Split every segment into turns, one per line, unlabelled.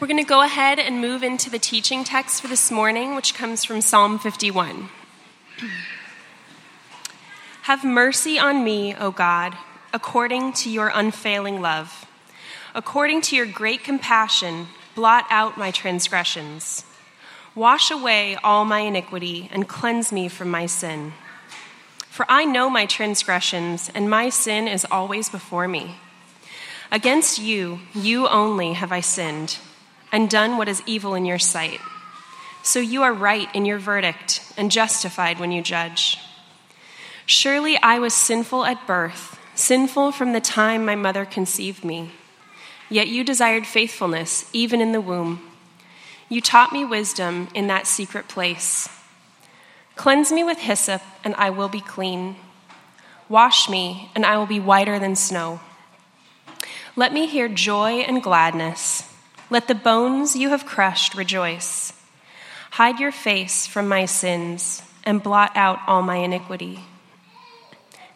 We're going to go ahead and move into the teaching text for this morning, which comes from Psalm 51. Have mercy on me, O God, according to your unfailing love. According to your great compassion, blot out my transgressions. Wash away all my iniquity and cleanse me from my sin. For I know my transgressions, and my sin is always before me. Against you, you only have I sinned and done what is evil in your sight. So you are right in your verdict and justified when you judge. Surely I was sinful at birth, sinful from the time my mother conceived me. Yet you desired faithfulness even in the womb. You taught me wisdom in that secret place. Cleanse me with hyssop, and I will be clean. Wash me, and I will be whiter than snow. Let me hear joy and gladness let the bones you have crushed rejoice. Hide your face from my sins and blot out all my iniquity.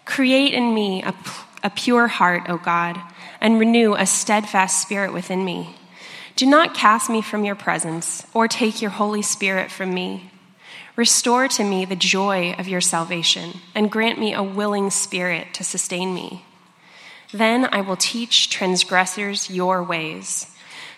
Create in me a, a pure heart, O God, and renew a steadfast spirit within me. Do not cast me from your presence or take your Holy Spirit from me. Restore to me the joy of your salvation and grant me a willing spirit to sustain me. Then I will teach transgressors your ways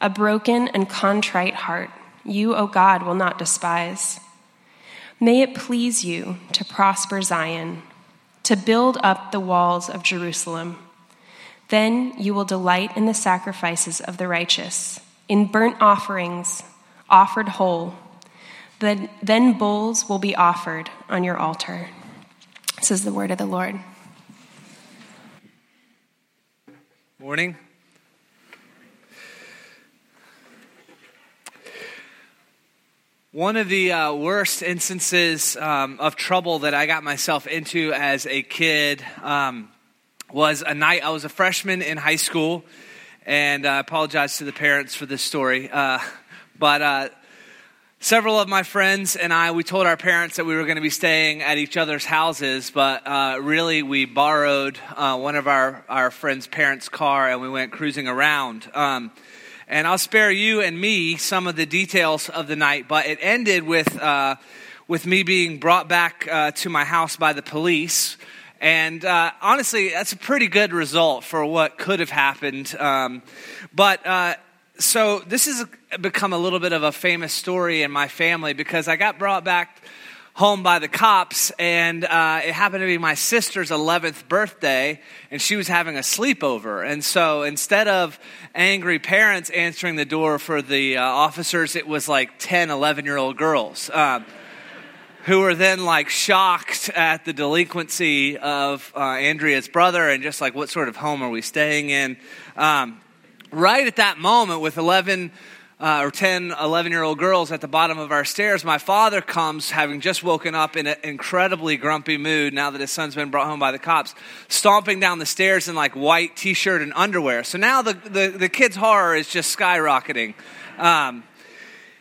a broken and contrite heart, you, O God, will not despise. May it please you to prosper Zion, to build up the walls of Jerusalem. Then you will delight in the sacrifices of the righteous, in burnt offerings offered whole. Then, then bulls will be offered on your altar. This is the word of the Lord.
Morning. One of the uh, worst instances um, of trouble that I got myself into as a kid um, was a night I was a freshman in high school, and I apologize to the parents for this story. Uh, but uh, several of my friends and I, we told our parents that we were going to be staying at each other's houses, but uh, really we borrowed uh, one of our, our friends' parents' car and we went cruising around. Um, and I'll spare you and me some of the details of the night, but it ended with, uh, with me being brought back uh, to my house by the police. And uh, honestly, that's a pretty good result for what could have happened. Um, but uh, so this has become a little bit of a famous story in my family because I got brought back home by the cops, and uh, it happened to be my sister's 11th birthday, and she was having a sleepover. And so instead of angry parents answering the door for the uh, officers, it was like 10, 11 year old girls. Uh, who were then like shocked at the delinquency of uh, Andrea's brother and just like, what sort of home are we staying in? Um, right at that moment, with 11 uh, or 10, 11 year old girls at the bottom of our stairs, my father comes, having just woken up in an incredibly grumpy mood now that his son's been brought home by the cops, stomping down the stairs in like white t shirt and underwear. So now the, the, the kid's horror is just skyrocketing. Um,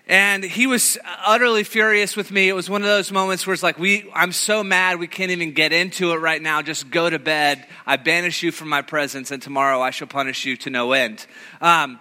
and he was utterly furious with me. It was one of those moments where it's like, we, I'm so mad we can't even get into it right now. Just go to bed. I banish you from my presence, and tomorrow I shall punish you to no end. Um,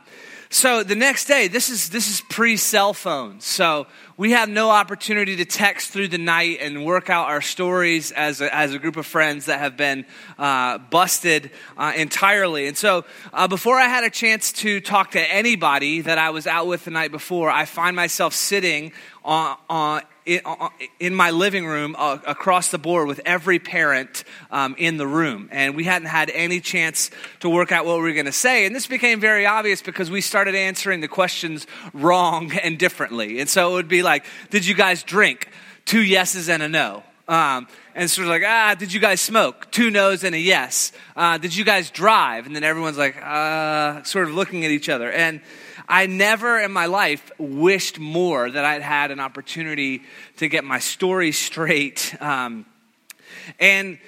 so the next day, this is, this is pre cell phone. So we have no opportunity to text through the night and work out our stories as a, as a group of friends that have been uh, busted uh, entirely. And so uh, before I had a chance to talk to anybody that I was out with the night before, I find myself sitting on, on in my living room uh, across the board with every parent um, in the room. And we hadn't had any chance to work out what we were going to say. And this became very obvious because we started answering the questions wrong and differently. And so it would be like, Did you guys drink? Two yeses and a no. Um, and sort of like, ah, did you guys smoke? Two no's and a yes. Uh, did you guys drive? And then everyone's like, uh, sort of looking at each other. And I never in my life wished more that I'd had an opportunity to get my story straight. Um, and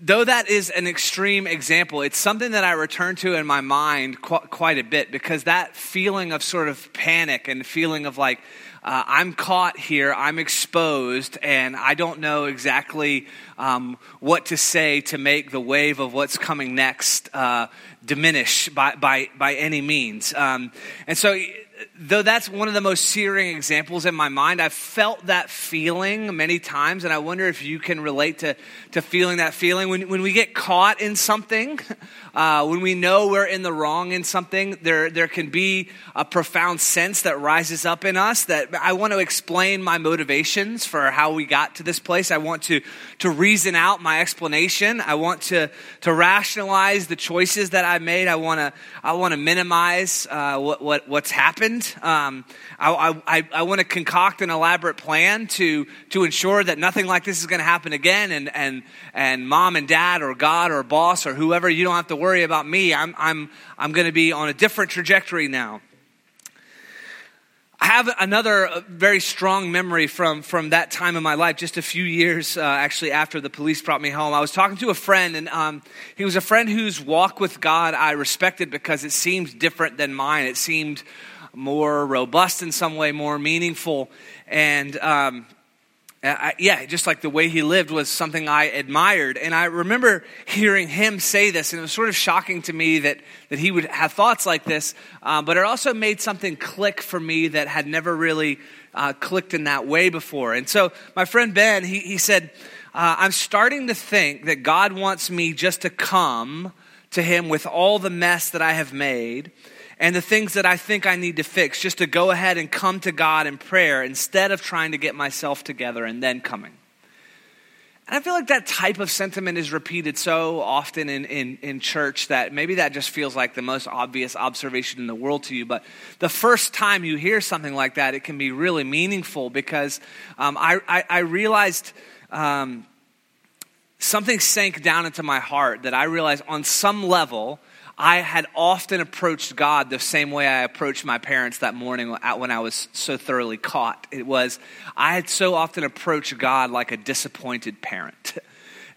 though that is an extreme example, it's something that I return to in my mind qu- quite a bit because that feeling of sort of panic and feeling of like, uh, I'm caught here, I'm exposed, and I don't know exactly um, what to say to make the wave of what's coming next uh, diminish by, by, by any means. Um, and so though that's one of the most searing examples in my mind, I've felt that feeling many times, and I wonder if you can relate to, to feeling that feeling. When, when we get caught in something, uh, when we know we're in the wrong in something, there, there can be a profound sense that rises up in us that I want to explain my motivations for how we got to this place. I want to, to reason out my explanation. I want to, to rationalize the choices that I made. I want to, I want to minimize uh, what, what, what's happened. Um, I, I, I want to concoct an elaborate plan to, to ensure that nothing like this is going to happen again. And, and, and mom and dad or God or boss or whoever, you don't have to worry about me. I'm, I'm, I'm going to be on a different trajectory now. I have another uh, very strong memory from, from that time in my life, just a few years uh, actually after the police brought me home. I was talking to a friend, and um, he was a friend whose walk with God I respected because it seemed different than mine. It seemed more robust in some way, more meaningful. And um, I, yeah, just like the way he lived was something I admired. And I remember hearing him say this, and it was sort of shocking to me that, that he would have thoughts like this. Uh, but it also made something click for me that had never really uh, clicked in that way before. And so my friend Ben, he, he said, uh, I'm starting to think that God wants me just to come to him with all the mess that I have made and the things that I think I need to fix, just to go ahead and come to God in prayer instead of trying to get myself together and then coming. And I feel like that type of sentiment is repeated so often in, in, in church that maybe that just feels like the most obvious observation in the world to you. But the first time you hear something like that, it can be really meaningful because um, I, I, I, realized um, something sank down into my heart that I realized on some level, I had often approached God the same way I approached my parents that morning when I was so thoroughly caught. It was, I had so often approached God like a disappointed parent.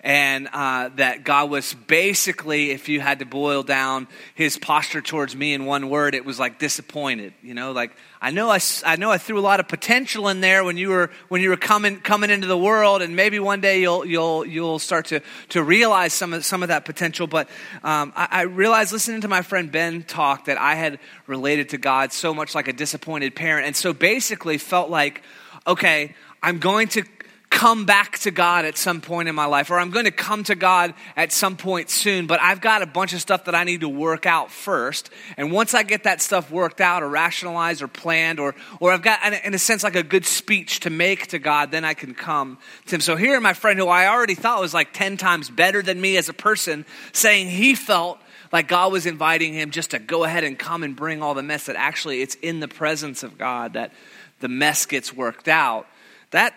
and uh, that God was basically, if you had to boil down his posture towards me in one word, it was like disappointed. You know, like I know I, I know I threw a lot of potential in there when you were when you were coming coming into the world, and maybe one day you'll you'll you'll start to to realize some of some of that potential. But um, I, I realized listening to my friend Ben talk that I had related to God so much like a disappointed parent, and so basically felt like, okay, I'm going to come back to God at some point in my life, or I'm going to come to God at some point soon, but I've got a bunch of stuff that I need to work out first. And once I get that stuff worked out, or rationalized, or planned, or, or I've got, in a sense, like a good speech to make to God, then I can come to Him. So here, my friend, who I already thought was like 10 times better than me as a person, saying he felt like God was inviting him just to go ahead and come and bring all the mess that actually it's in the presence of God that the mess gets worked out. That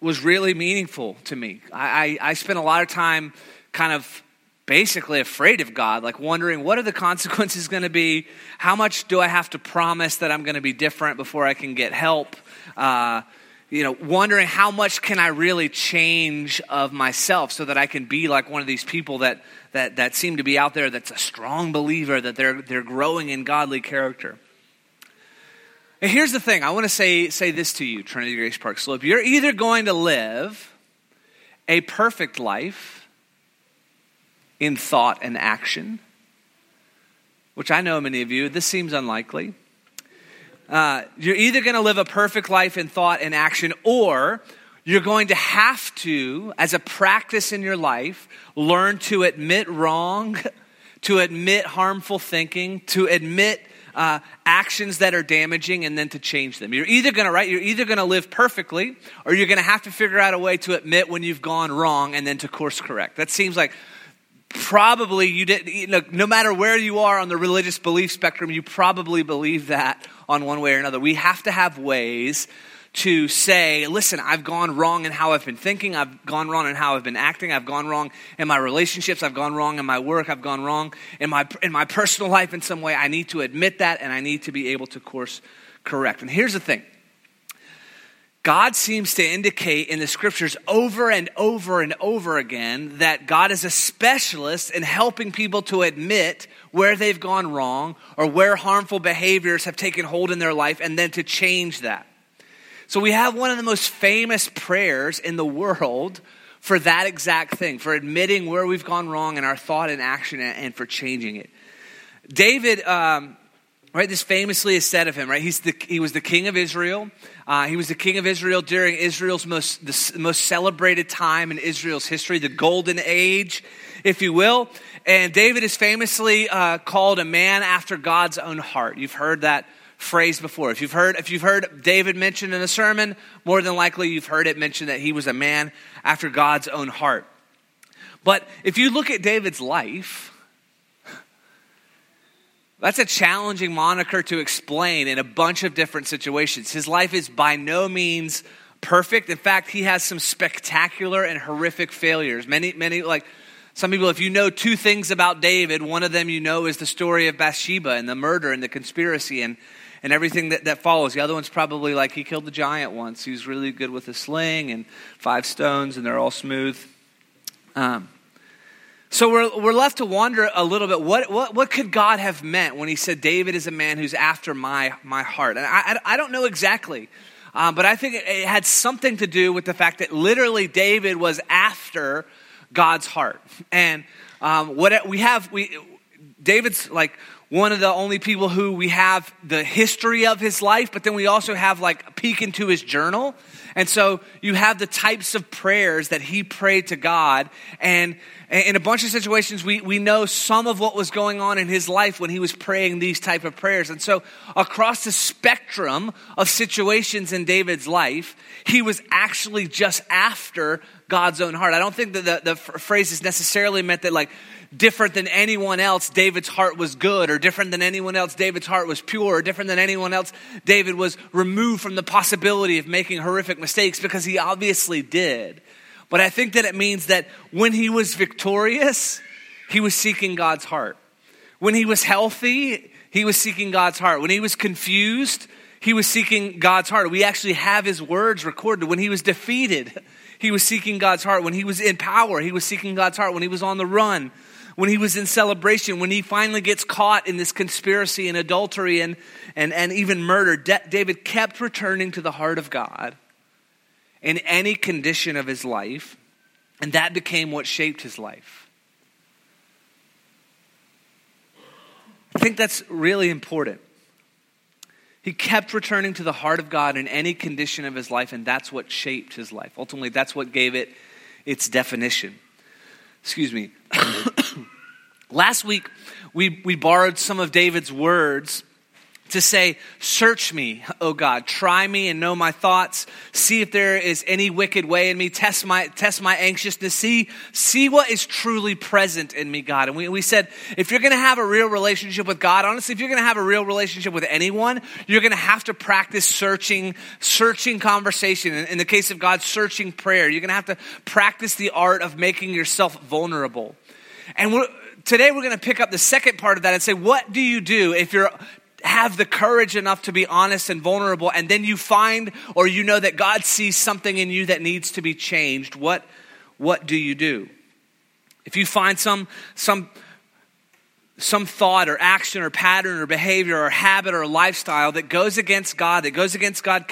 was really meaningful to me. I, I, I spent a lot of time kind of basically afraid of God, like wondering what are the consequences going to be? How much do I have to promise that I'm going to be different before I can get help? Uh, you know, wondering how much can I really change of myself so that I can be like one of these people that that that seem to be out there that's a strong believer that they're they're growing in godly character. And here's the thing I want to say, say this to you, Trinity Grace Park Slope. You're either going to live a perfect life in thought and action, which I know many of you, this seems unlikely. Uh, you're either going to live a perfect life in thought and action, or you're going to have to, as a practice in your life, learn to admit wrong, to admit harmful thinking, to admit uh, actions that are damaging and then to change them. You're either going to, right, you're either going to live perfectly or you're going to have to figure out a way to admit when you've gone wrong and then to course correct. That seems like probably you did you know, no matter where you are on the religious belief spectrum you probably believe that on one way or another we have to have ways to say listen i've gone wrong in how i've been thinking. I've gone wrong in how i've been acting. I've gone wrong in my relationships. I've gone wrong in my work. I've gone wrong in my in my personal life in some way. I need to admit that and i need to be able to course correct. And here's the thing. God seems to indicate in the scriptures over and over and over again that God is a specialist in helping people to admit where they've gone wrong or where harmful behaviors have taken hold in their life and then to change that. So we have one of the most famous prayers in the world for that exact thing, for admitting where we've gone wrong in our thought and action and for changing it. David, um, right, this famously is said of him, right? He's the, he was the king of Israel. Uh, he was the king of Israel during Israel's most, the most celebrated time in Israel's history, the golden age, if you will. And David is famously uh, called a man after God's own heart. You've heard that phrase before. If you've heard, if you've heard David mentioned in a sermon, more than likely you've heard it mentioned that he was a man after God's own heart. But if you look at David's life, that's a challenging moniker to explain in a bunch of different situations. His life is by no means perfect. In fact, he has some spectacular and horrific failures. Many, many, like some people, if you know two things about David, one of them you know is the story of Bathsheba and the murder and the conspiracy and, and everything that, that follows. The other one's probably like he killed the giant once. He was really good with a sling and five stones, and they're all smooth. Um, so we're, we're left to wonder a little bit what, what, what could God have meant when he said, David is a man who's after my, my heart? And I, I, don't know exactly, um, but I think it, it had something to do with the fact that literally David was after God's heart. And um, what we have, we, David's like one of the only people who we have the history of his life, but then we also have like a peek into his journal. And so you have the types of prayers that he prayed to God. And in a bunch of situations, we, we know some of what was going on in his life when he was praying these type of prayers. And so across the spectrum of situations in David's life, he was actually just after God's own heart. I don't think that the, the phrase is necessarily meant that like different than anyone else, David's heart was good, or different than anyone else, David's heart was pure, or different than anyone else, David was removed from the possibility of making horrific mistakes because he obviously did. But I think that it means that when he was victorious, he was seeking God's heart. When he was healthy, he was seeking God's heart. When he was confused, he was seeking God's heart. We actually have his words recorded. When he was defeated, he was seeking God's heart. When he was in power, he was seeking God's heart. When he was on the run, when he was in celebration, when he finally gets caught in this conspiracy and adultery and, and, and even murder, David kept returning to the heart of God in any condition of his life, and that became what shaped his life. I think that's really important. He kept returning to the heart of God in any condition of his life, and that's what shaped his life. Ultimately, that's what gave it its definition. Excuse me. Last week, we, we borrowed some of David's words to say, Search me, O God, try me and know my thoughts, see if there is any wicked way in me, test my, test my anxiousness, see, see what is truly present in me, God. And we, we said, if you're gonna have a real relationship with God, honestly, if you're gonna have a real relationship with anyone, you're gonna have to practice searching, searching conversation. In, in the case of God, searching prayer. You're gonna have to practice the art of making yourself vulnerable. And we're, today we're going to pick up the second part of that and say, what do you do if you have the courage enough to be honest and vulnerable, and then you find or you know that God sees something in you that needs to be changed? What, what do you do? If you find some, some, some thought or action or pattern or behavior or habit or lifestyle that goes against God, that goes against God,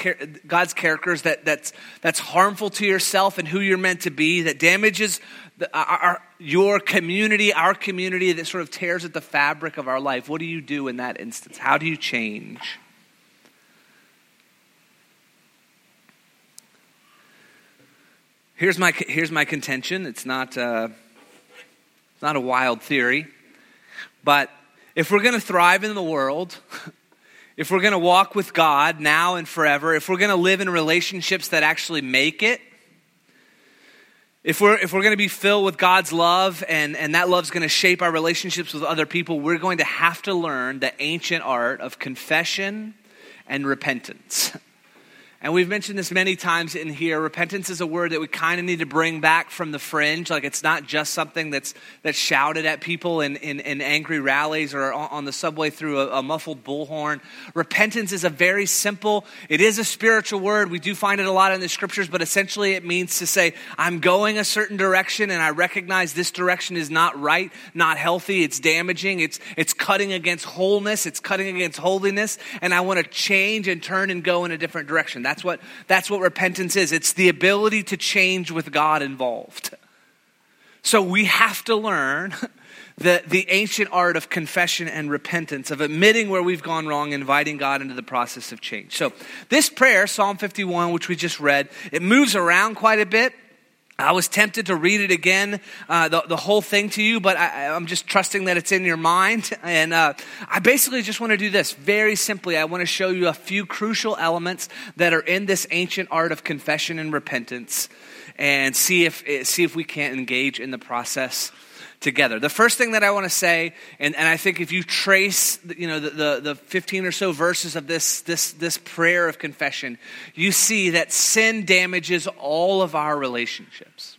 God's characters, that, that's, that's harmful to yourself and who you're meant to be, that damages the, our, your community, our community, that sort of tears at the fabric of our life. What do you do in that instance? How do you change? Here's my, here's my contention. It's not, uh, it's not a wild theory. But if we're going to thrive in the world, if we're going to walk with God now and forever, if we're going to live in relationships that actually make it, If we're, if we're going to be filled with God's love and, and that love's going to shape our relationships with other people, we're going to have to learn the ancient art of confession and repentance. And we've mentioned this many times in here. Repentance is a word that we kind of need to bring back from the fringe. Like it's not just something that's, that's shouted at people in, in, in angry rallies or on the subway through a, a, muffled bullhorn. Repentance is a very simple, it is a spiritual word. We do find it a lot in the scriptures, but essentially it means to say, I'm going a certain direction and I recognize this direction is not right, not healthy, it's damaging, it's, it's cutting against wholeness, it's cutting against holiness, and I want to change and turn and go in a different direction. That's what, that's what repentance is it's the ability to change with God involved. So we have to learn the, the ancient art of confession and repentance, of admitting where we've gone wrong, inviting God into the process of change. So, this prayer, Psalm 51, which we just read, it moves around quite a bit. I was tempted to read it again, uh, the, the whole thing to you, but I, am just trusting that it's in your mind. And uh, I basically just want to do this very simply. I want to show you a few crucial elements that are in this ancient art of confession and repentance and see if, see if we can't engage in the process together. The first thing that I want to say, and, and I think if you trace, you know, the, the, the 15 or so verses of this, this, this prayer of confession, you see that sin damages all of our relationships.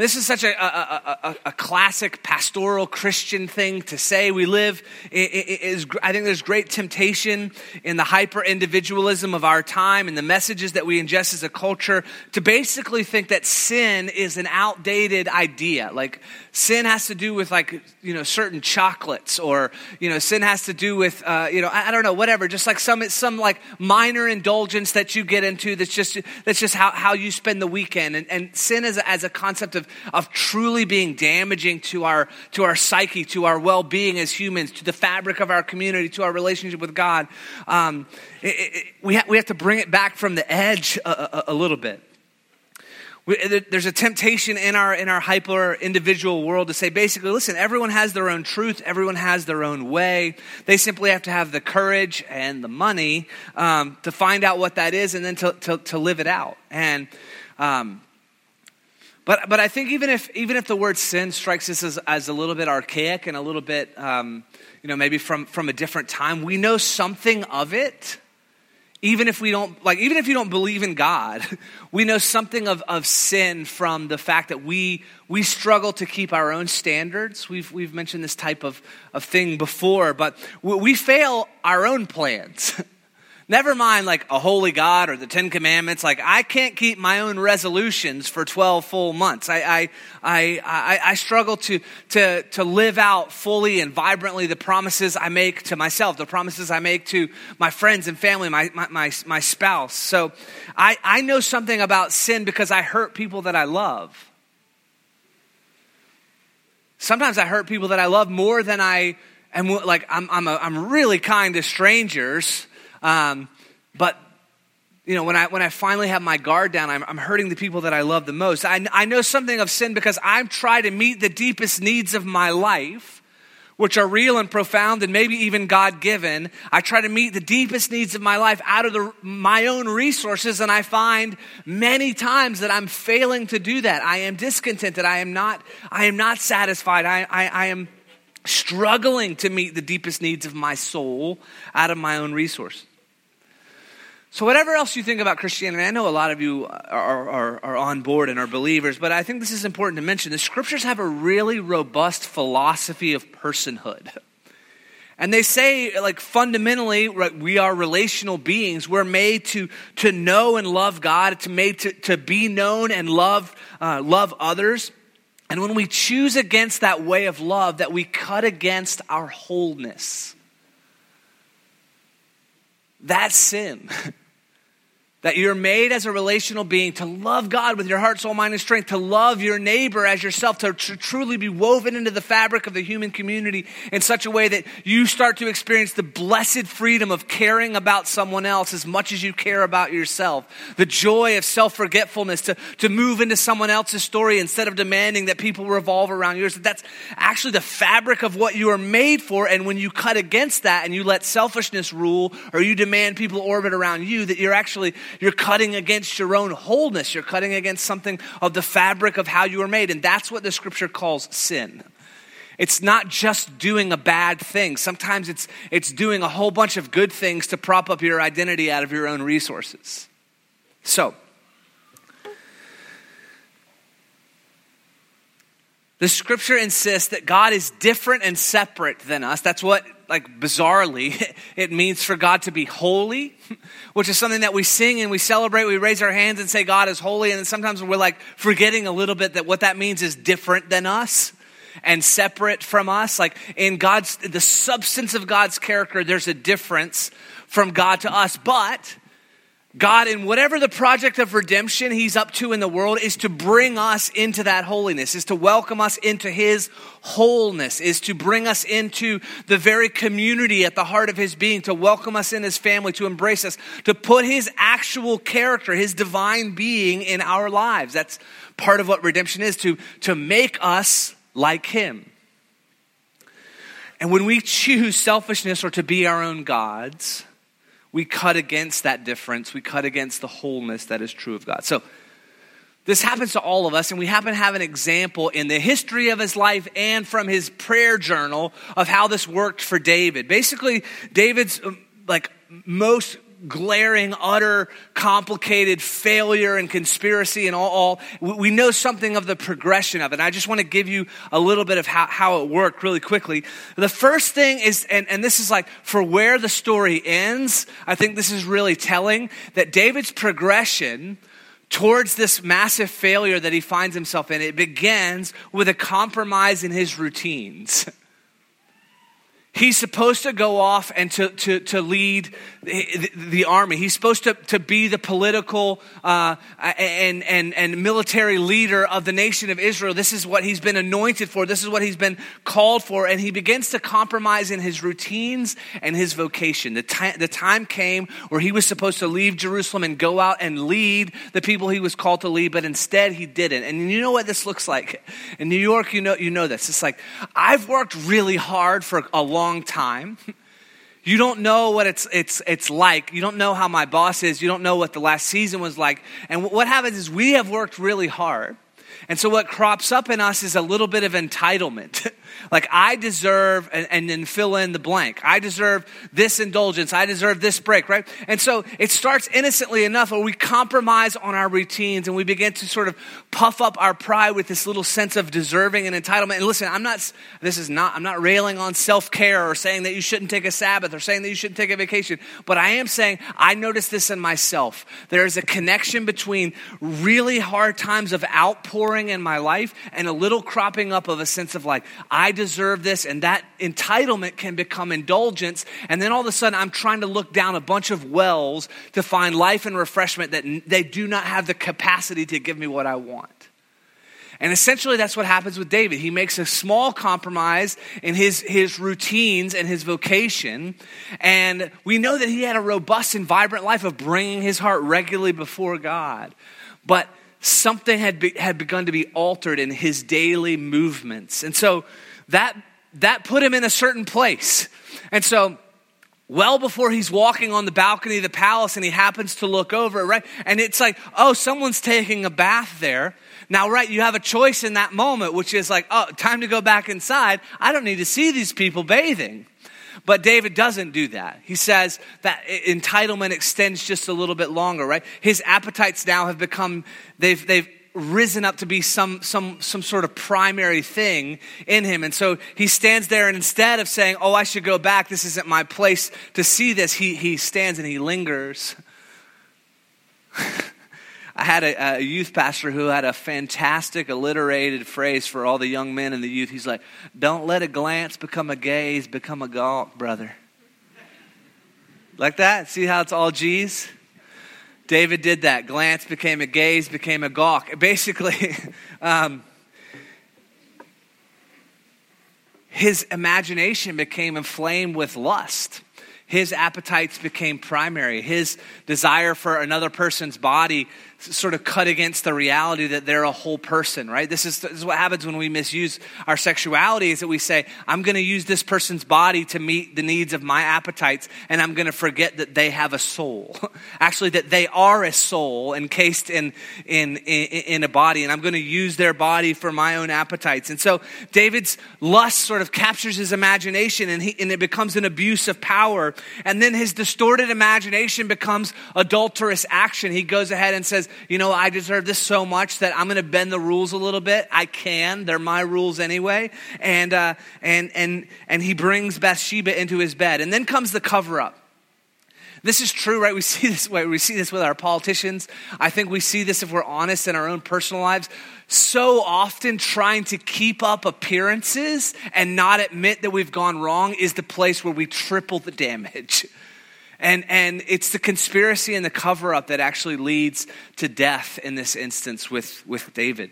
This is such a, a, a, a, classic pastoral Christian thing to say. We live, is, I think there's great temptation in the hyper individualism of our time and the messages that we ingest as a culture to basically think that sin is an outdated idea. Like sin has to do with like, you know, certain chocolates or, you know, sin has to do with, uh, you know, I, I, don't know, whatever, just like some, some like minor indulgence that you get into that's just, that's just how, how you spend the weekend. And, and sin as a, as a concept of of truly being damaging to our, to our psyche, to our well being as humans, to the fabric of our community, to our relationship with God. Um, it, it, we, ha- we have to bring it back from the edge a, a, a little bit. There's a temptation in our in our hyper individual world to say basically listen everyone has their own truth everyone has their own way they simply have to have the courage and the money um, to find out what that is and then to, to, to live it out and um, but, but I think even if, even if the word sin strikes us as, as a little bit archaic and a little bit, um, you know, maybe from, from a different time, we know something of it. Even if we don't, like, even if you don't believe in God, we know something of, of sin from the fact that we, we struggle to keep our own standards. We've, we've mentioned this type of, of thing before, but we, we fail our own plans. Never mind like a holy God or the Ten Commandments. Like I can't keep my own resolutions for 12 full months. I, I, I, I, I struggle to, to, to live out fully and vibrantly the promises I make to myself, the promises I make to my friends and family, my, my, my, my spouse. So I, I know something about sin because I hurt people that I love. Sometimes I hurt people that I love more than I am like I'm, I'm, a, I'm really kind to strangers um, but you know, when I, when I finally have my guard down, I'm, I'm hurting the people that I love the most. I, I know something of sin because I've tried to meet the deepest needs of my life, which are real and profound and maybe even God given. I try to meet the deepest needs of my life out of the, my own resources, and I find many times that I'm failing to do that. I am discontented. I am not, I am not satisfied. I, I, I am struggling to meet the deepest needs of my soul out of my own resources. So, whatever else you think about Christianity, I know a lot of you are, are, are, on board and are believers, but I think this is important to mention. The scriptures have a really robust philosophy of personhood. And they say, like, fundamentally, we are relational beings. We're made to, to know and love God, it's made to, to be known and love, uh, love others. And when we choose against that way of love, that we cut against our wholeness. That's sin. That you're made as a relational being to love God with your heart, soul, mind, and strength, to love your neighbor as yourself, to tr- truly be woven into the fabric of the human community in such a way that you start to experience the blessed freedom of caring about someone else as much as you care about yourself. The joy of self forgetfulness to, to move into someone else's story instead of demanding that people revolve around yours. That's actually the fabric of what you are made for. And when you cut against that and you let selfishness rule or you demand people orbit around you, that you're actually you're cutting against your own wholeness. You're cutting against something of the fabric of how you were made. And that's what the scripture calls sin. It's not just doing a bad thing. Sometimes it's, it's doing a whole bunch of good things to prop up your identity out of your own resources. So, the scripture insists that God is different and separate than us. That's what, like, bizarrely, it means for God to be holy, which is something that we sing and we celebrate. We raise our hands and say God is holy. And sometimes we're like forgetting a little bit that what that means is different than us and separate from us. Like in God's, the substance of God's character, there's a difference from God to us. But God, in whatever the project of redemption He's up to in the world, is to bring us into that holiness, is to welcome us into His wholeness, is to bring us into the very community at the heart of His being, to welcome us in His family, to embrace us, to put His actual character, His divine being in our lives. That's part of what redemption is, to, to make us like Him. And when we choose selfishness or to be our own gods, we cut against that difference. We cut against the wholeness that is true of God. So, this happens to all of us, and we happen to have an example in the history of his life and from his prayer journal of how this worked for David. Basically, David's um, like most glaring, utter, complicated failure and conspiracy and all, all, we know something of the progression of it. And I just want to give you a little bit of how, how it worked really quickly. The first thing is, and, and this is like for where the story ends, I think this is really telling that David's progression towards this massive failure that he finds himself in, it begins with a compromise in his routines. He's supposed to go off and to, to, to lead the, the, army. He's supposed to, to be the political uh, and, and, and military leader of the nation of Israel. This is what he's been anointed for. This is what he's been called for. And he begins to compromise in his routines and his vocation. The, time, the time came where he was supposed to leave Jerusalem and go out and lead the people he was called to lead, but instead he didn't. And you know what this looks like? In New York, you know, you know this. It's like, I've worked really hard for a long long time. You don't know what it's, it's, it's like. You don't know how my boss is. You don't know what the last season was like. And what happens is we have worked really hard. And so what crops up in us is a little bit of entitlement. like I deserve, and, and, then fill in the blank. I deserve this indulgence. I deserve this break, right? And so it starts innocently enough where we compromise on our routines and we begin to sort of puff up our pride with this little sense of deserving and entitlement. And listen, I'm not, this is not, I'm not railing on self care or saying that you shouldn't take a Sabbath or saying that you shouldn't take a vacation, but I am saying I notice this in myself. There is a connection between really hard times of outpouring in my life and a little cropping up of a sense of like, I deserve this. And that entitlement can become indulgence. And then all of a sudden, I'm trying to look down a bunch of wells to find life and refreshment that they do not have the capacity to give me what I want. And essentially, that's what happens with David. He makes a small compromise in his, his routines and his vocation. And we know that he had a robust and vibrant life of bringing his heart regularly before God. But something had, be, had begun to be altered in his daily movements. And so that, that put him in a certain place. And so, well before he's walking on the balcony of the palace and he happens to look over, right? And it's like, oh, someone's taking a bath there. Now, right, you have a choice in that moment, which is like, oh, time to go back inside. I don't need to see these people bathing. But David doesn't do that. He says that entitlement extends just a little bit longer, right? His appetites now have become, they've, they've, risen up to be some, some, some sort of primary thing in him. And so he stands there, and instead of saying, Oh, I should go back, this isn't my place to see this, he, he stands and he lingers. I had a, a, youth pastor who had a fantastic alliterated phrase for all the young men and the youth. He's like, Don't let a glance become a gaze, become a gawk, brother. Like that? See how it's all G's? David did that. Glance became a gaze, became a gawk. Basically, um, his imagination became inflamed with lust his appetites became primary. His desire for another person's body sort of cut against the reality that they're a whole person, right? This is, this is what happens when we misuse our sexuality is that we say, I'm going to use this person's body to meet the needs of my appetites, and I'm going to forget that they have a soul. Actually, that they are a soul encased in, in, in, in a body, and I'm going to use their body for my own appetites. And so David's lust sort of captures his imagination, and, he, and it becomes an abuse of power and then his distorted imagination becomes adulterous action. He goes ahead and says, You know, I deserve this so much that I'm going to bend the rules a little bit. I can. They're my rules anyway. And, uh, and, and, and he brings Bathsheba into his bed. And then comes the cover up. This is true, right? We see this way. We see this with our politicians. I think we see this if we're honest in our own personal lives. So often, trying to keep up appearances and not admit that we've gone wrong is the place where we triple the damage. And, and it's the conspiracy and the cover up that actually leads to death in this instance with, with David.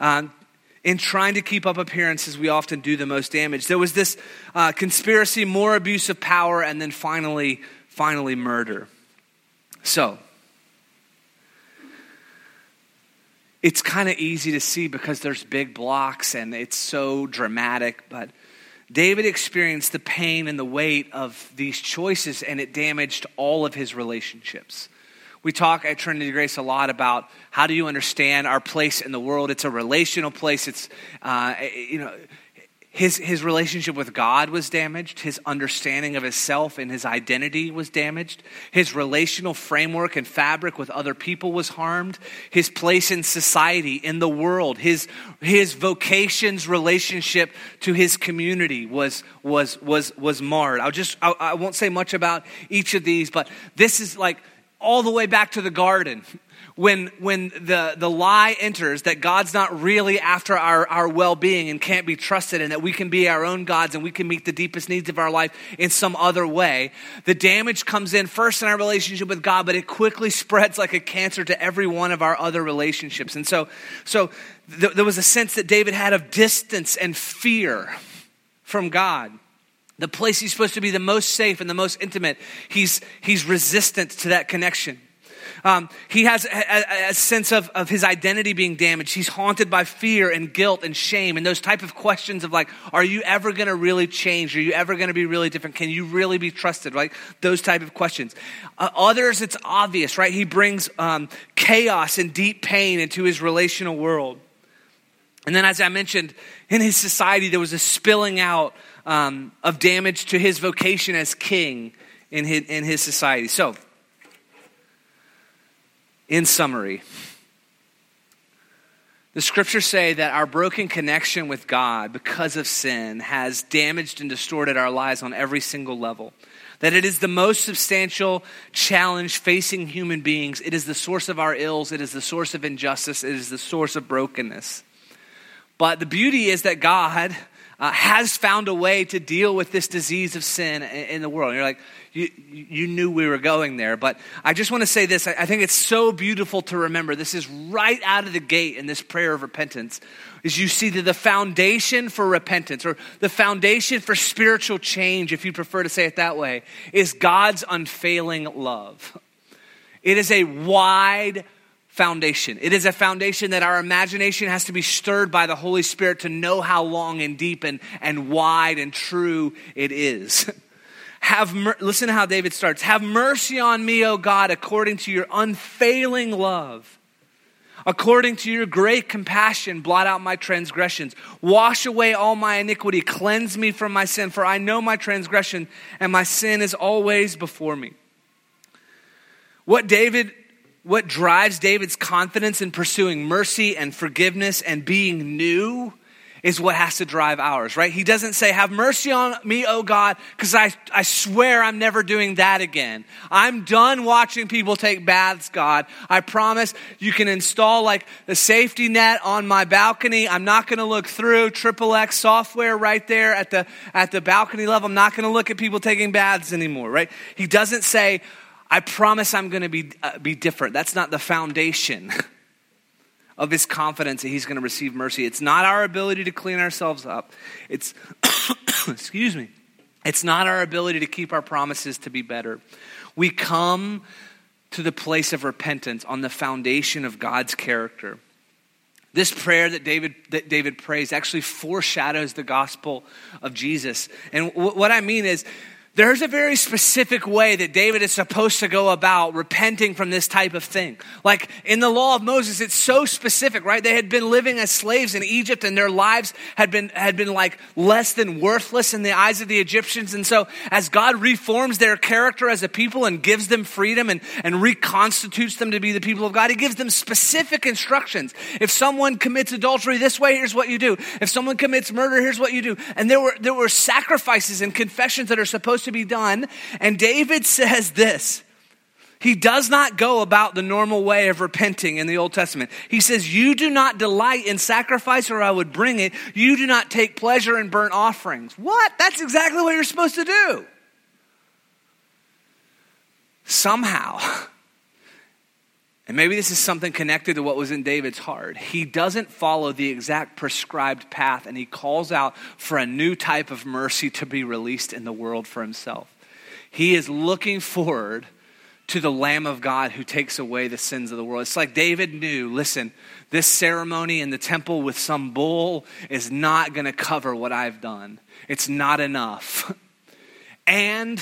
Um, in trying to keep up appearances, we often do the most damage. There was this uh, conspiracy, more abuse of power, and then finally, finally murder. So, it's kind of easy to see because there's big blocks and it's so dramatic, but David experienced the pain and the weight of these choices, and it damaged all of his relationships. We talk at Trinity Grace a lot about how do you understand our place in the world. It's a relational place. It's uh, you know his, his relationship with God was damaged. His understanding of himself and his identity was damaged. His relational framework and fabric with other people was harmed. His place in society, in the world, his, his vocation's relationship to his community was, was, was, was marred. I'll just, I, I won't say much about each of these, but this is like all the way back to the garden when, when the, the lie enters that God's not really after our, our well being and can't be trusted, and that we can be our own gods and we can meet the deepest needs of our life in some other way, the damage comes in first in our relationship with God, but it quickly spreads like a cancer to every one of our other relationships. And so, so th- there was a sense that David had of distance and fear from God the place he's supposed to be the most safe and the most intimate, he's, he's resistant to that connection. Um, he has a, a, sense of, of his identity being damaged. He's haunted by fear and guilt and shame and those type of questions of like, are you ever going to really change? Are you ever going to be really different? Can you really be trusted? Like those type of questions. Uh, others, it's obvious, right? He brings um, chaos and deep pain into his relational world. And then, as I mentioned, in his society, there was a spilling out um, of damage to his vocation as king in his, in his society. So, in summary, the scriptures say that our broken connection with God because of sin has damaged and distorted our lives on every single level. That it is the most substantial challenge facing human beings. It is the source of our ills. It is the source of injustice. It is the source of brokenness. But the beauty is that God uh, has found a way to deal with this disease of sin in, in the world. And you're like, you, you knew we were going there. But I just want to say this. I, I think it's so beautiful to remember. This is right out of the gate in this prayer of repentance. Is you see that the foundation for repentance, or the foundation for spiritual change, if you prefer to say it that way, is God's unfailing love. It is a wide foundation. It is a foundation that our imagination has to be stirred by the Holy Spirit to know how long and deep and, and wide and true it is. Have mer- listen to how David starts. Have mercy on me, O God, according to your unfailing love. According to your great compassion, blot out my transgressions. Wash away all my iniquity. Cleanse me from my sin, for I know my transgression, and my sin is always before me. What David what drives David's confidence in pursuing mercy and forgiveness and being new is what has to drive ours, right? He doesn't say, Have mercy on me, oh God, because I, I swear I'm never doing that again. I'm done watching people take baths, God. I promise you can install like the safety net on my balcony. I'm not going to look through triple X software right there at the, at the balcony level. I'm not going to look at people taking baths anymore, right? He doesn't say, I promise I'm going to be, uh, be different. That's not the foundation. of his confidence that he's going to receive mercy. It's not our ability to clean ourselves up. It's, excuse me, It's not our ability to keep our promises to be better. We come to the place of repentance on the foundation of God's character. This prayer that David, that David prays actually foreshadows the gospel of Jesus. And w- what I mean is, there's a very specific way that David is supposed to go about repenting from this type of thing. Like in the law of Moses, it's so specific, right? They had been living as slaves in Egypt and their lives had been, had been like less than worthless in the eyes of the Egyptians. And so as God reforms their character as a people and gives them freedom and, and reconstitutes them to be the people of God, he gives them specific instructions. If someone commits adultery this way, here's what you do. If someone commits murder, here's what you do. And there were, there were sacrifices and confessions that are supposed to to be done. And David says this. He does not go about the normal way of repenting in the Old Testament. He says, You do not delight in sacrifice, or I would bring it. You do not take pleasure in burnt offerings. What? That's exactly what you're supposed to do. Somehow, and maybe this is something connected to what was in David's heart. He doesn't follow the exact prescribed path, and he calls out for a new type of mercy to be released in the world for himself. He is looking forward to the Lamb of God who takes away the sins of the world. It's like David knew listen, this ceremony in the temple with some bull is not going to cover what I've done, it's not enough. And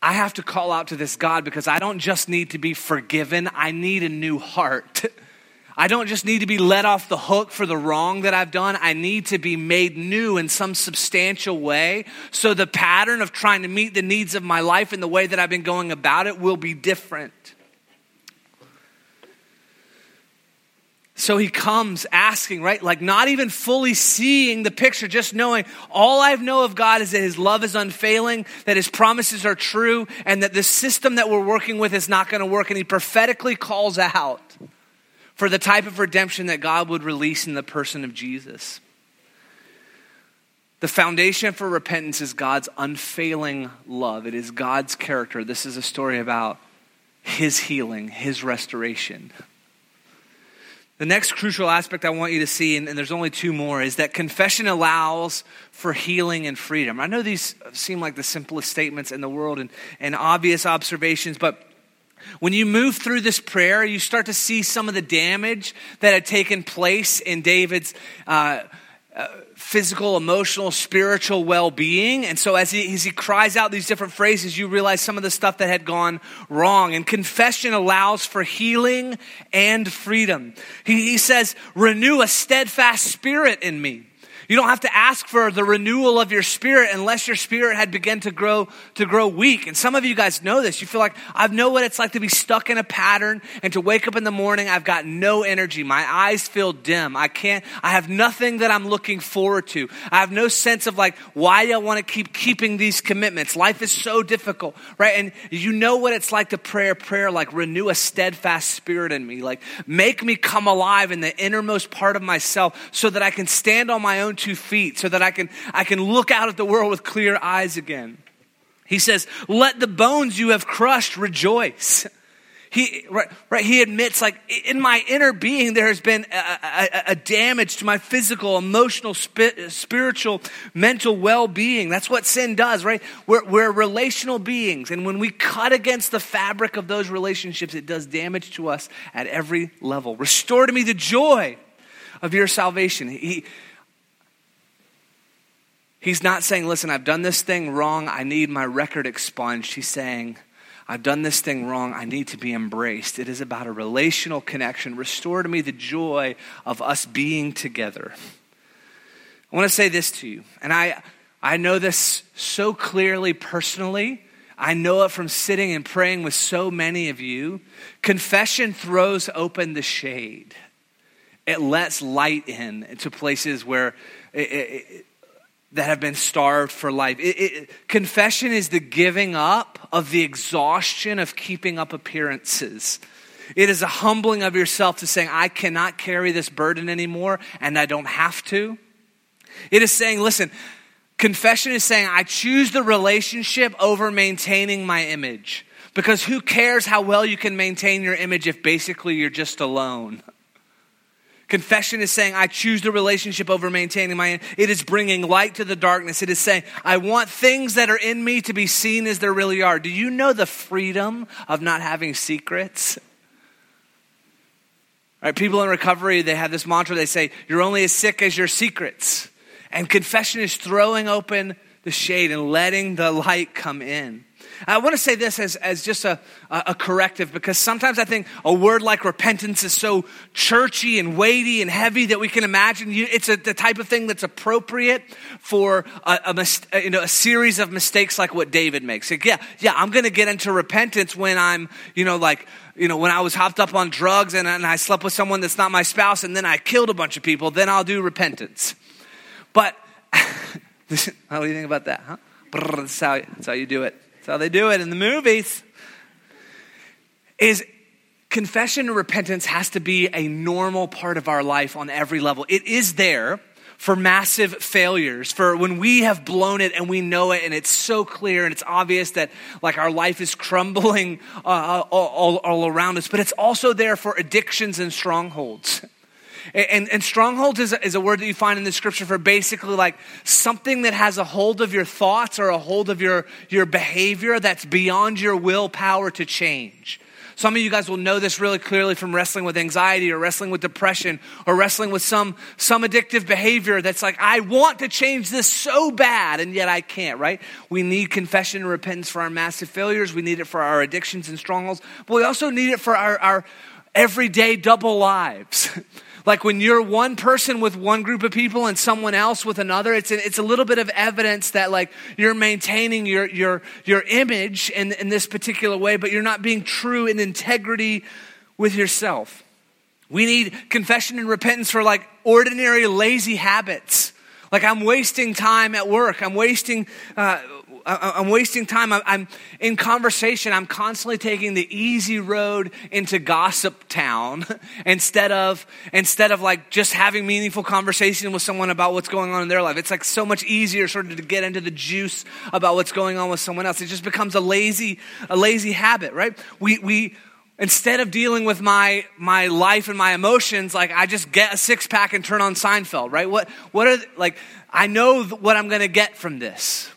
I have to call out to this God because I don't just need to be forgiven, I need a new heart. I don't just need to be let off the hook for the wrong that I've done. I need to be made new in some substantial way. So the pattern of trying to meet the needs of my life and the way that I've been going about it will be different. So he comes asking, right? Like not even fully seeing the picture, just knowing all I know of God is that his love is unfailing, that his promises are true, and that the system that we're working with is not going to work. And he prophetically calls out for the type of redemption that God would release in the person of Jesus. The foundation for repentance is God's unfailing love. It is God's character. This is a story about his healing, his restoration. The next crucial aspect I want you to see, and, and, there's only two more, is that confession allows for healing and freedom. I know these seem like the simplest statements in the world and, and obvious observations, but when you move through this prayer, you start to see some of the damage that had taken place in David's. Uh, uh, physical, emotional, spiritual well being. And so, as he, as he cries out these different phrases, you realize some of the stuff that had gone wrong. And confession allows for healing and freedom. He, he says, Renew a steadfast spirit in me. You don't have to ask for the renewal of your spirit unless your spirit had begun to grow to grow weak. And some of you guys know this. You feel like I know what it's like to be stuck in a pattern and to wake up in the morning I've got no energy. My eyes feel dim. I can't I have nothing that I'm looking forward to. I have no sense of like why I want to keep keeping these commitments. Life is so difficult, right? And you know what it's like to pray a prayer like renew a steadfast spirit in me. Like make me come alive in the innermost part of myself so that I can stand on my own two feet so that I can, I can look out at the world with clear eyes again. He says, Let the bones you have crushed rejoice. He, right, right, he admits, like, in my inner being, there has been a, a, a damage to my physical, emotional, spi- spiritual, mental well being. That's what sin does, right? We're, we're relational beings. And when we cut against the fabric of those relationships, it does damage to us at every level. Restore to me the joy of your salvation. He, He's not saying, listen, I've done this thing wrong. I need my record expunged. He's saying, I've done this thing wrong. I need to be embraced. It is about a relational connection. Restore to me the joy of us being together. I want to say this to you, and I, I know this so clearly personally. I know it from sitting and praying with so many of you. Confession throws open the shade, it lets light in to places where it, it, that have been starved for life. It, it, confession is the giving up of the exhaustion of keeping up appearances. It is a humbling of yourself to saying, I cannot carry this burden anymore and I don't have to. It is saying, listen, confession is saying, I choose the relationship over maintaining my image. Because who cares how well you can maintain your image if basically you're just alone? Confession is saying, I choose the relationship over maintaining my. It is bringing light to the darkness. It is saying, I want things that are in me to be seen as they really are. Do you know the freedom of not having secrets? Right, people in recovery, they have this mantra, they say, You're only as sick as your secrets. And confession is throwing open the shade and letting the light come in. I want to say this as, as just a, a corrective because sometimes I think a word like repentance is so churchy and weighty and heavy that we can imagine it's a, the type of thing that's appropriate for a, a, uh, you know, a series of mistakes like what David makes. Like, yeah, yeah, I'm going to get into repentance when I'm, you know, like, you know, when I was hopped up on drugs and, and I slept with someone that's not my spouse and then I killed a bunch of people, then I'll do repentance. But how do you think about that, huh? That's how, that's how you do it. How they do it in the movies. Is confession and repentance has to be a normal part of our life on every level. It is there for massive failures, for when we have blown it and we know it and it's so clear and it's obvious that like our life is crumbling uh, all, all around us, but it's also there for addictions and strongholds. And, and stronghold is a, is a word that you find in the scripture for basically like something that has a hold of your thoughts or a hold of your, your behavior that's beyond your willpower to change. Some of you guys will know this really clearly from wrestling with anxiety or wrestling with depression or wrestling with some, some addictive behavior that's like, I want to change this so bad and yet I can't, right? We need confession and repentance for our massive failures. We need it for our addictions and strongholds, but we also need it for our, our everyday double lives. Like when you're one person with one group of people and someone else with another, it's a, it's a little bit of evidence that like you're maintaining your, your, your image in, in this particular way, but you're not being true in integrity with yourself. We need confession and repentance for like ordinary lazy habits. Like I'm wasting time at work. I'm wasting uh, I'm wasting time. I'm in conversation. I'm constantly taking the easy road into gossip town instead of, instead of like just having meaningful conversation with someone about what's going on in their life. It's like so much easier sort of to get into the juice about what's going on with someone else. It just becomes a lazy, a lazy habit, right? We, we, instead of dealing with my my life and my emotions like i just get a six pack and turn on seinfeld right what what are like i know what i'm going to get from this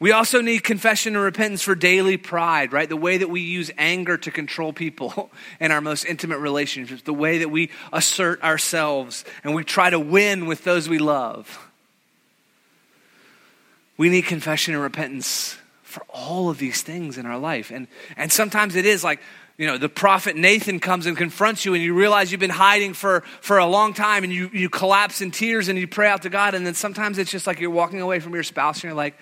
we also need confession and repentance for daily pride, right? The way that we use anger to control people in our most intimate relationships, the way that we assert ourselves and we try to win with those we love. We need confession and repentance for all of these things in our life. And, and sometimes it is like, you know, the prophet Nathan comes and confronts you, and you realize you've been hiding for, for a long time, and you, you collapse in tears and you pray out to God. And then sometimes it's just like you're walking away from your spouse, and you're like,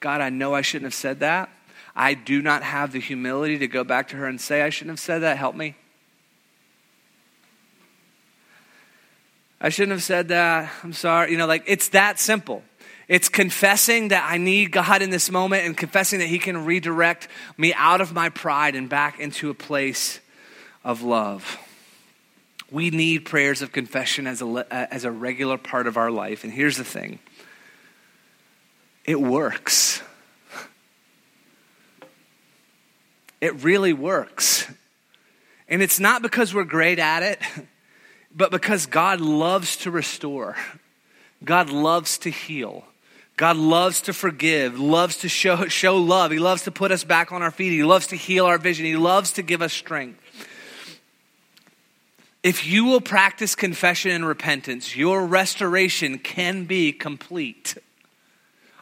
God, I know I shouldn't have said that. I do not have the humility to go back to her and say, I shouldn't have said that. Help me. I shouldn't have said that. I'm sorry. You know, like it's that simple. It's confessing that I need God in this moment and confessing that He can redirect me out of my pride and back into a place of love. We need prayers of confession as a, as a regular part of our life. And here's the thing it works. It really works. And it's not because we're great at it, but because God loves to restore. God loves to heal. God loves to forgive, loves to show, show love. He loves to put us back on our feet. He loves to heal our vision. He loves to give us strength. If you will practice confession and repentance, your restoration can be complete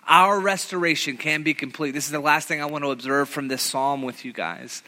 our restoration can be complete. This is the last thing I want to observe from this psalm with you guys.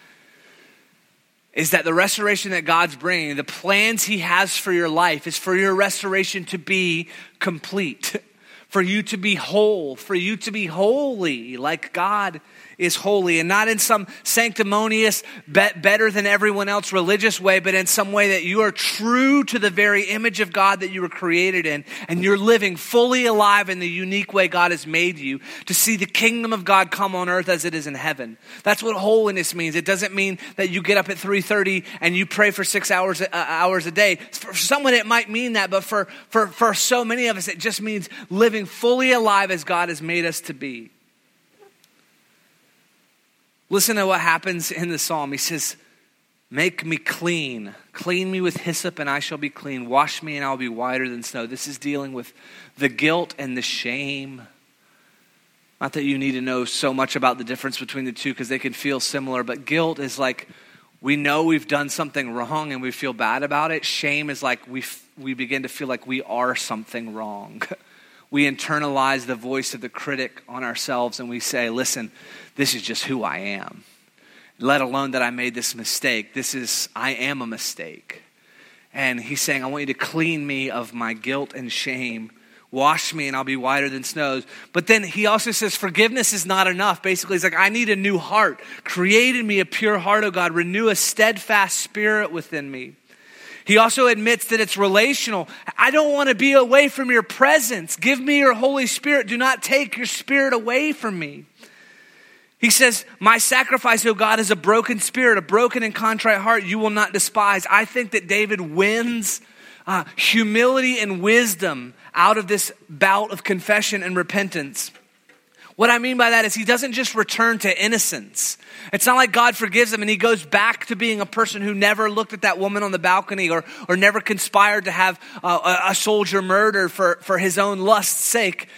Is that the restoration that God's bringing, the plans He has for your life, is for your restoration to be complete, for you to be whole, for you to be holy like God is holy and not in some sanctimonious, better than everyone else religious way, but in some way that you are true to the very image of God that you were created in and you're living fully alive in the unique way God has made you to see the kingdom of God come on earth as it is in heaven. That's what holiness means. It doesn't mean that you get up at 3:30 and you pray for 6 hours uh, hours a day. For someone it might mean that, but for for for so many of us it just means living fully alive as God has made us to be. Listen to what happens in the psalm. He says, Make me clean. Clean me with hyssop, and I shall be clean. Wash me, and I'll be whiter than snow. This is dealing with the guilt and the shame. Not that you need to know so much about the difference between the two because they can feel similar, but guilt is like we know we've done something wrong and we feel bad about it. Shame is like we, f- we begin to feel like we are something wrong. we internalize the voice of the critic on ourselves and we say, listen, this is just who I am. Let alone that I made this mistake. This is, I am a mistake. And he's saying, I want you to clean me of my guilt and shame Wash me and I'll be whiter than snows. But then he also says, forgiveness is not enough. Basically, he's like, I need a new heart. Create in me a pure heart, O God. Renew a steadfast spirit within me. He also admits that it's relational. I don't want to be away from your presence. Give me your Holy Spirit. Do not take your spirit away from me. He says, My sacrifice, O God, is a broken spirit, a broken and contrite heart you will not despise. I think that David wins uh, humility and wisdom out of this bout of confession and repentance. What I mean by that is he doesn't just return to innocence. It's not like God forgives him and he goes back to being a person who never looked at that woman on the balcony or, or never conspired to have uh, a, a soldier murdered for, for his own lust's sake.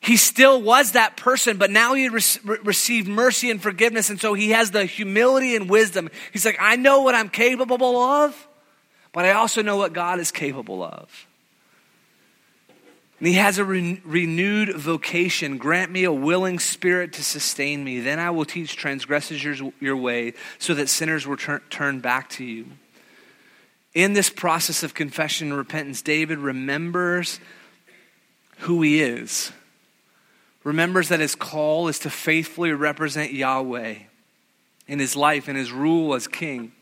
He still was that person, but now he re- received mercy and forgiveness. And so he has the humility and wisdom. He's like, I know what I'm capable of, but I also know what God is capable of. And he has a re- renewed vocation. Grant me a willing spirit to sustain me. Then I will teach transgressors your, your way so that sinners will turn, turn back to you. In this process of confession and repentance, David remembers who he is, remembers that his call is to faithfully represent Yahweh in his life and his rule as king.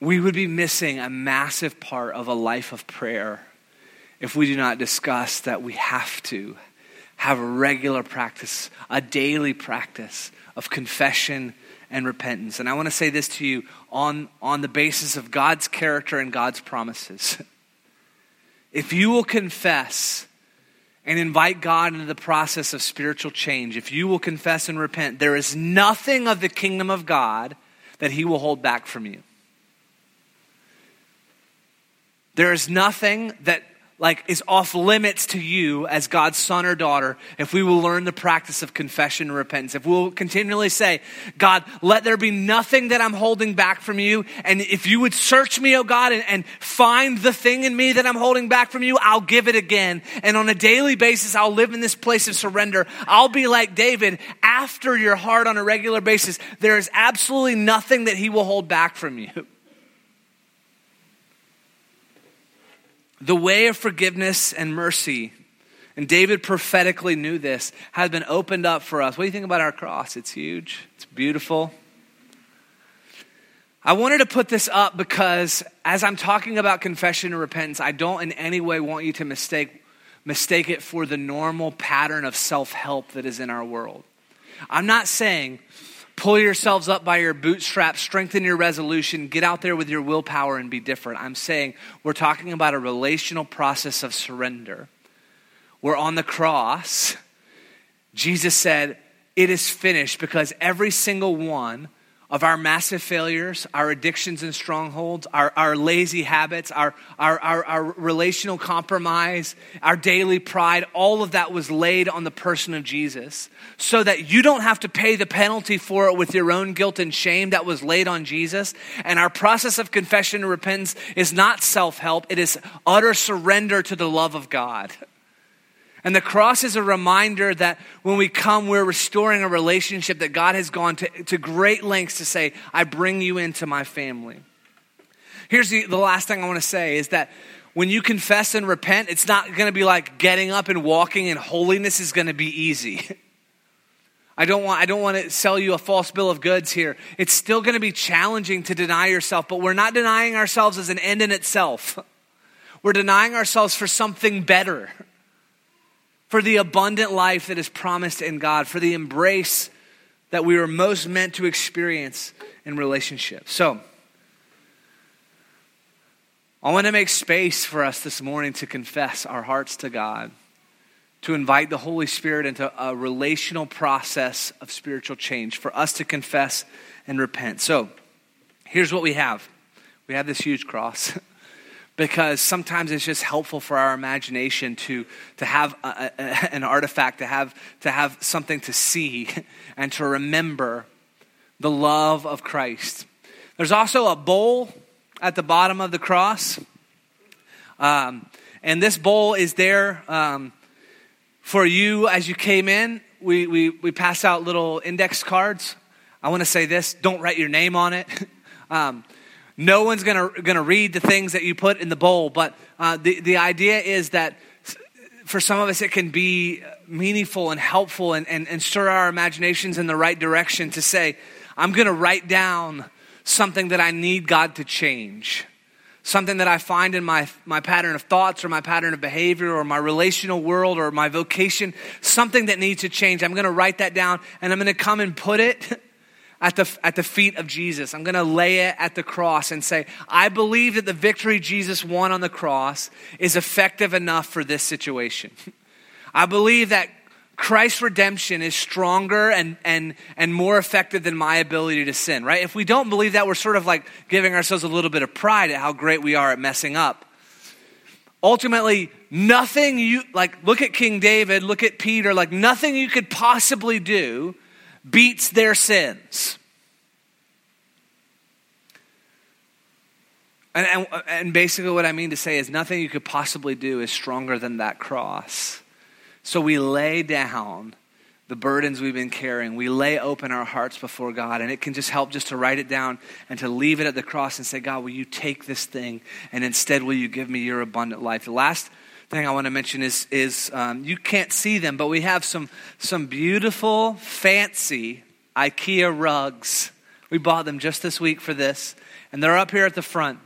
We would be missing a massive part of a life of prayer if we do not discuss that we have to have a regular practice, a daily practice of confession and repentance. And I want to say this to you on, on the basis of God's character and God's promises. If you will confess and invite God into the process of spiritual change, if you will confess and repent, there is nothing of the kingdom of God that He will hold back from you. There is nothing that like is off limits to you as God's son or daughter if we will learn the practice of confession and repentance. If we'll continually say, God, let there be nothing that I'm holding back from you. And if you would search me, oh God, and, and find the thing in me that I'm holding back from you, I'll give it again. And on a daily basis, I'll live in this place of surrender. I'll be like David after your heart on a regular basis. There is absolutely nothing that he will hold back from you. The way of forgiveness and mercy, and David prophetically knew this, has been opened up for us. What do you think about our cross? It's huge, it's beautiful. I wanted to put this up because as I'm talking about confession and repentance, I don't in any way want you to mistake, mistake it for the normal pattern of self help that is in our world. I'm not saying pull yourselves up by your bootstraps, strengthen your resolution, get out there with your willpower and be different. I'm saying we're talking about a relational process of surrender. We're on the cross. Jesus said, It is finished because every single one of our massive failures, our addictions and strongholds, our, our lazy habits, our, our, our, our, relational compromise, our daily pride, all of that was laid on the person of Jesus so that you don't have to pay the penalty for it with your own guilt and shame that was laid on Jesus. And our process of confession and repentance is not self help, it is utter surrender to the love of God. And the cross is a reminder that when we come, we're restoring a relationship that God has gone to, to great lengths to say, I bring you into my family. Here's the, the last thing I want to say is that when you confess and repent, it's not going to be like getting up and walking and holiness is going to be easy. I don't want I don't want to sell you a false bill of goods here. It's still going to be challenging to deny yourself, but we're not denying ourselves as an end in itself. We're denying ourselves for something better for the abundant life that is promised in God, for the embrace that we were most meant to experience in relationships. So, I want to make space for us this morning to confess our hearts to God. to invite the Holy Spirit into a relational process of spiritual change for us to confess and repent. So, here's what we have we have this huge cross. because sometimes it's just helpful for our imagination to, to have a, a, an artifact, to have, to have something to see and to remember the love of Christ. There's also a bowl at the bottom of the cross. Um, and this bowl is there um, for you as you came in. We, we, we pass out little index cards. I want to say this don't write your name on it. um, no one's going to read the things that you put in the bowl, but uh, the, the idea is that for some of us it can be meaningful and helpful and, and, and stir our imaginations in the right direction to say, I'm going to write down something that I need God to change. Something that I find in my, my pattern of thoughts or my pattern of behavior or my relational world or my vocation, something that needs to change. I'm going to write that down and I'm going to come and put it at the, at the feet of Jesus. I'm going to lay it at the cross and say, I believe that the victory Jesus won on the cross is effective enough for this situation. I believe that Christ's redemption is stronger and, and, and more effective than my ability to sin, right? If we don't believe that, we're sort of like giving ourselves a little bit of pride at how great we are at messing up. Ultimately, nothing you, like, look at King David, look at Peter, like, nothing you could possibly do beats their sins. And, and, and basically, what I mean to say is nothing you could possibly do is stronger than that cross. So we lay down the burdens we've been carrying. We lay open our hearts before God, and it can just help just to write it down and to leave it at the cross and say, God, will you take this thing, and instead will you give me your abundant life? The last thing I want to mention is, is um, you can't see them, but we have some, some beautiful, fancy IKEA rugs. We bought them just this week for this, and they're up here at the front.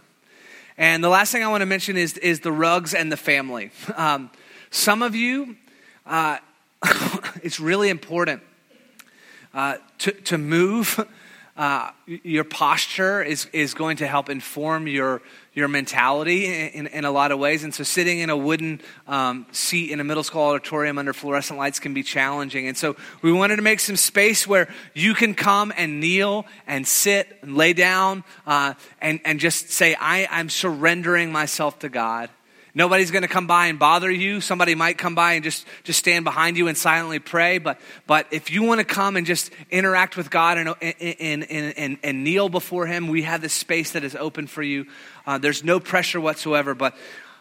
And the last thing I want to mention is, is the rugs and the family. Um, some of you uh, it's really important uh, to, to move. Uh, your posture is, is going to help inform your, your mentality in, in a lot of ways. And so, sitting in a wooden um, seat in a middle school auditorium under fluorescent lights can be challenging. And so, we wanted to make some space where you can come and kneel and sit and lay down uh, and, and just say, I, I'm surrendering myself to God. Nobody's going to come by and bother you. Somebody might come by and just, just stand behind you and silently pray. But, but if you want to come and just interact with God and, and, and, and, and kneel before Him, we have this space that is open for you. Uh, there's no pressure whatsoever. But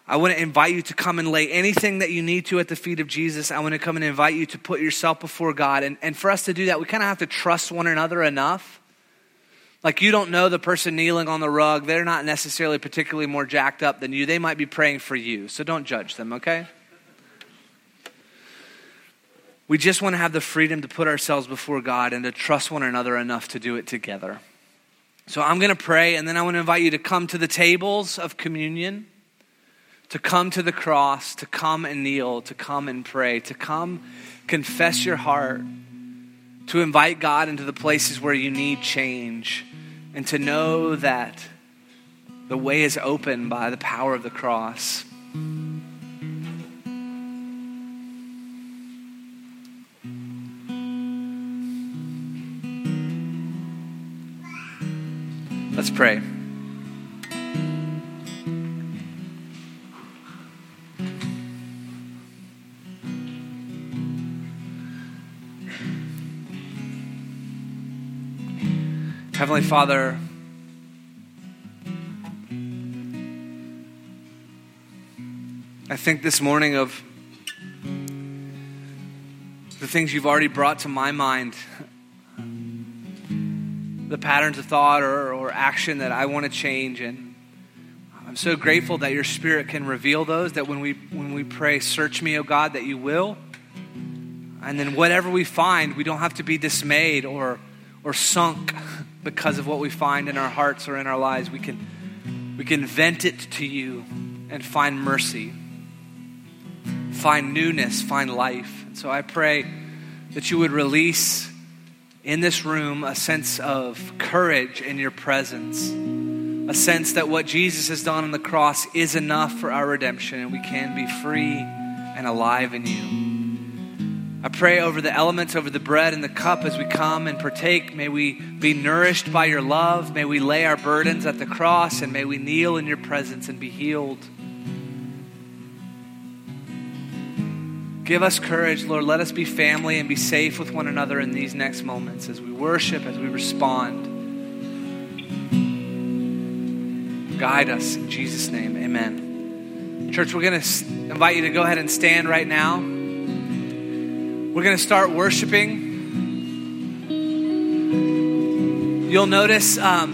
I want to invite you to come and lay anything that you need to at the feet of Jesus. I want to come and invite you to put yourself before God. And, and for us to do that, we kind of have to trust one another enough like you don't know the person kneeling on the rug. They're not necessarily particularly more jacked up than you. They might be praying for you. So don't judge them, okay? We just want to have the freedom to put ourselves before God and to trust one another enough to do it together. So I'm going to pray, and then I want to invite you to come to the tables of communion, to come to the cross, to come and kneel, to come and pray, to come confess your heart, to invite God into the places where you need change and to know that the way is open by the power of the cross. Let's pray. Heavenly Father, I think this morning of the things you've already brought to my mind, the patterns of thought or, or action that I want to change. And I'm so grateful that your Spirit can reveal those, that when we, when we pray, Search me, O God, that you will. And then whatever we find, we don't have to be dismayed or, or sunk because of what we find in our hearts or in our lives. We can, we can vent it to you and find mercy, find newness, find life. And so I pray that you would release in this room a sense of courage in your presence, a sense that what Jesus has done on the cross is enough for our redemption and we can be free and alive in you. I pray over the elements, over the bread and the cup as we come and partake. May we be nourished by your love. May we lay our burdens at the cross and may we kneel in your presence and be healed. Give us courage, Lord. Let us be family and be safe with one another in these next moments as we worship, as we respond. Guide us in Jesus' name. Amen. Church, we're going to invite you to go ahead and stand right now. We're going to start worshiping. You'll notice um,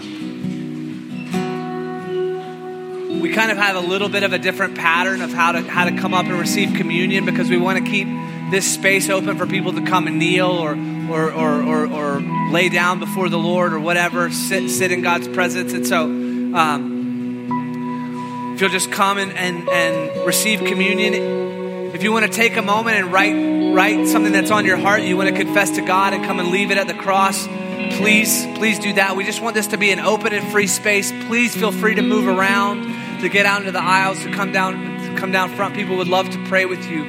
we kind of have a little bit of a different pattern of how to how to come up and receive communion because we want to keep this space open for people to come and kneel or or, or, or, or lay down before the Lord or whatever, sit, sit in God's presence. And so, um, if you'll just come and, and, and receive communion, if you want to take a moment and write, write something that's on your heart, you want to confess to God and come and leave it at the cross, please, please do that. We just want this to be an open and free space. Please feel free to move around, to get out into the aisles, to come down, to come down front. People would love to pray with you.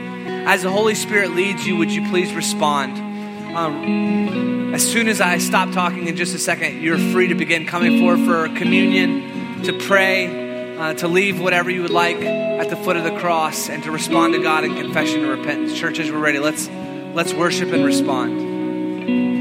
As the Holy Spirit leads you, would you please respond? Um, as soon as I stop talking in just a second, you're free to begin coming forward for communion, to pray, uh, to leave whatever you would like at the foot of the cross and to respond to God in confession and repentance. Churches, we're ready. Let's let's worship and respond.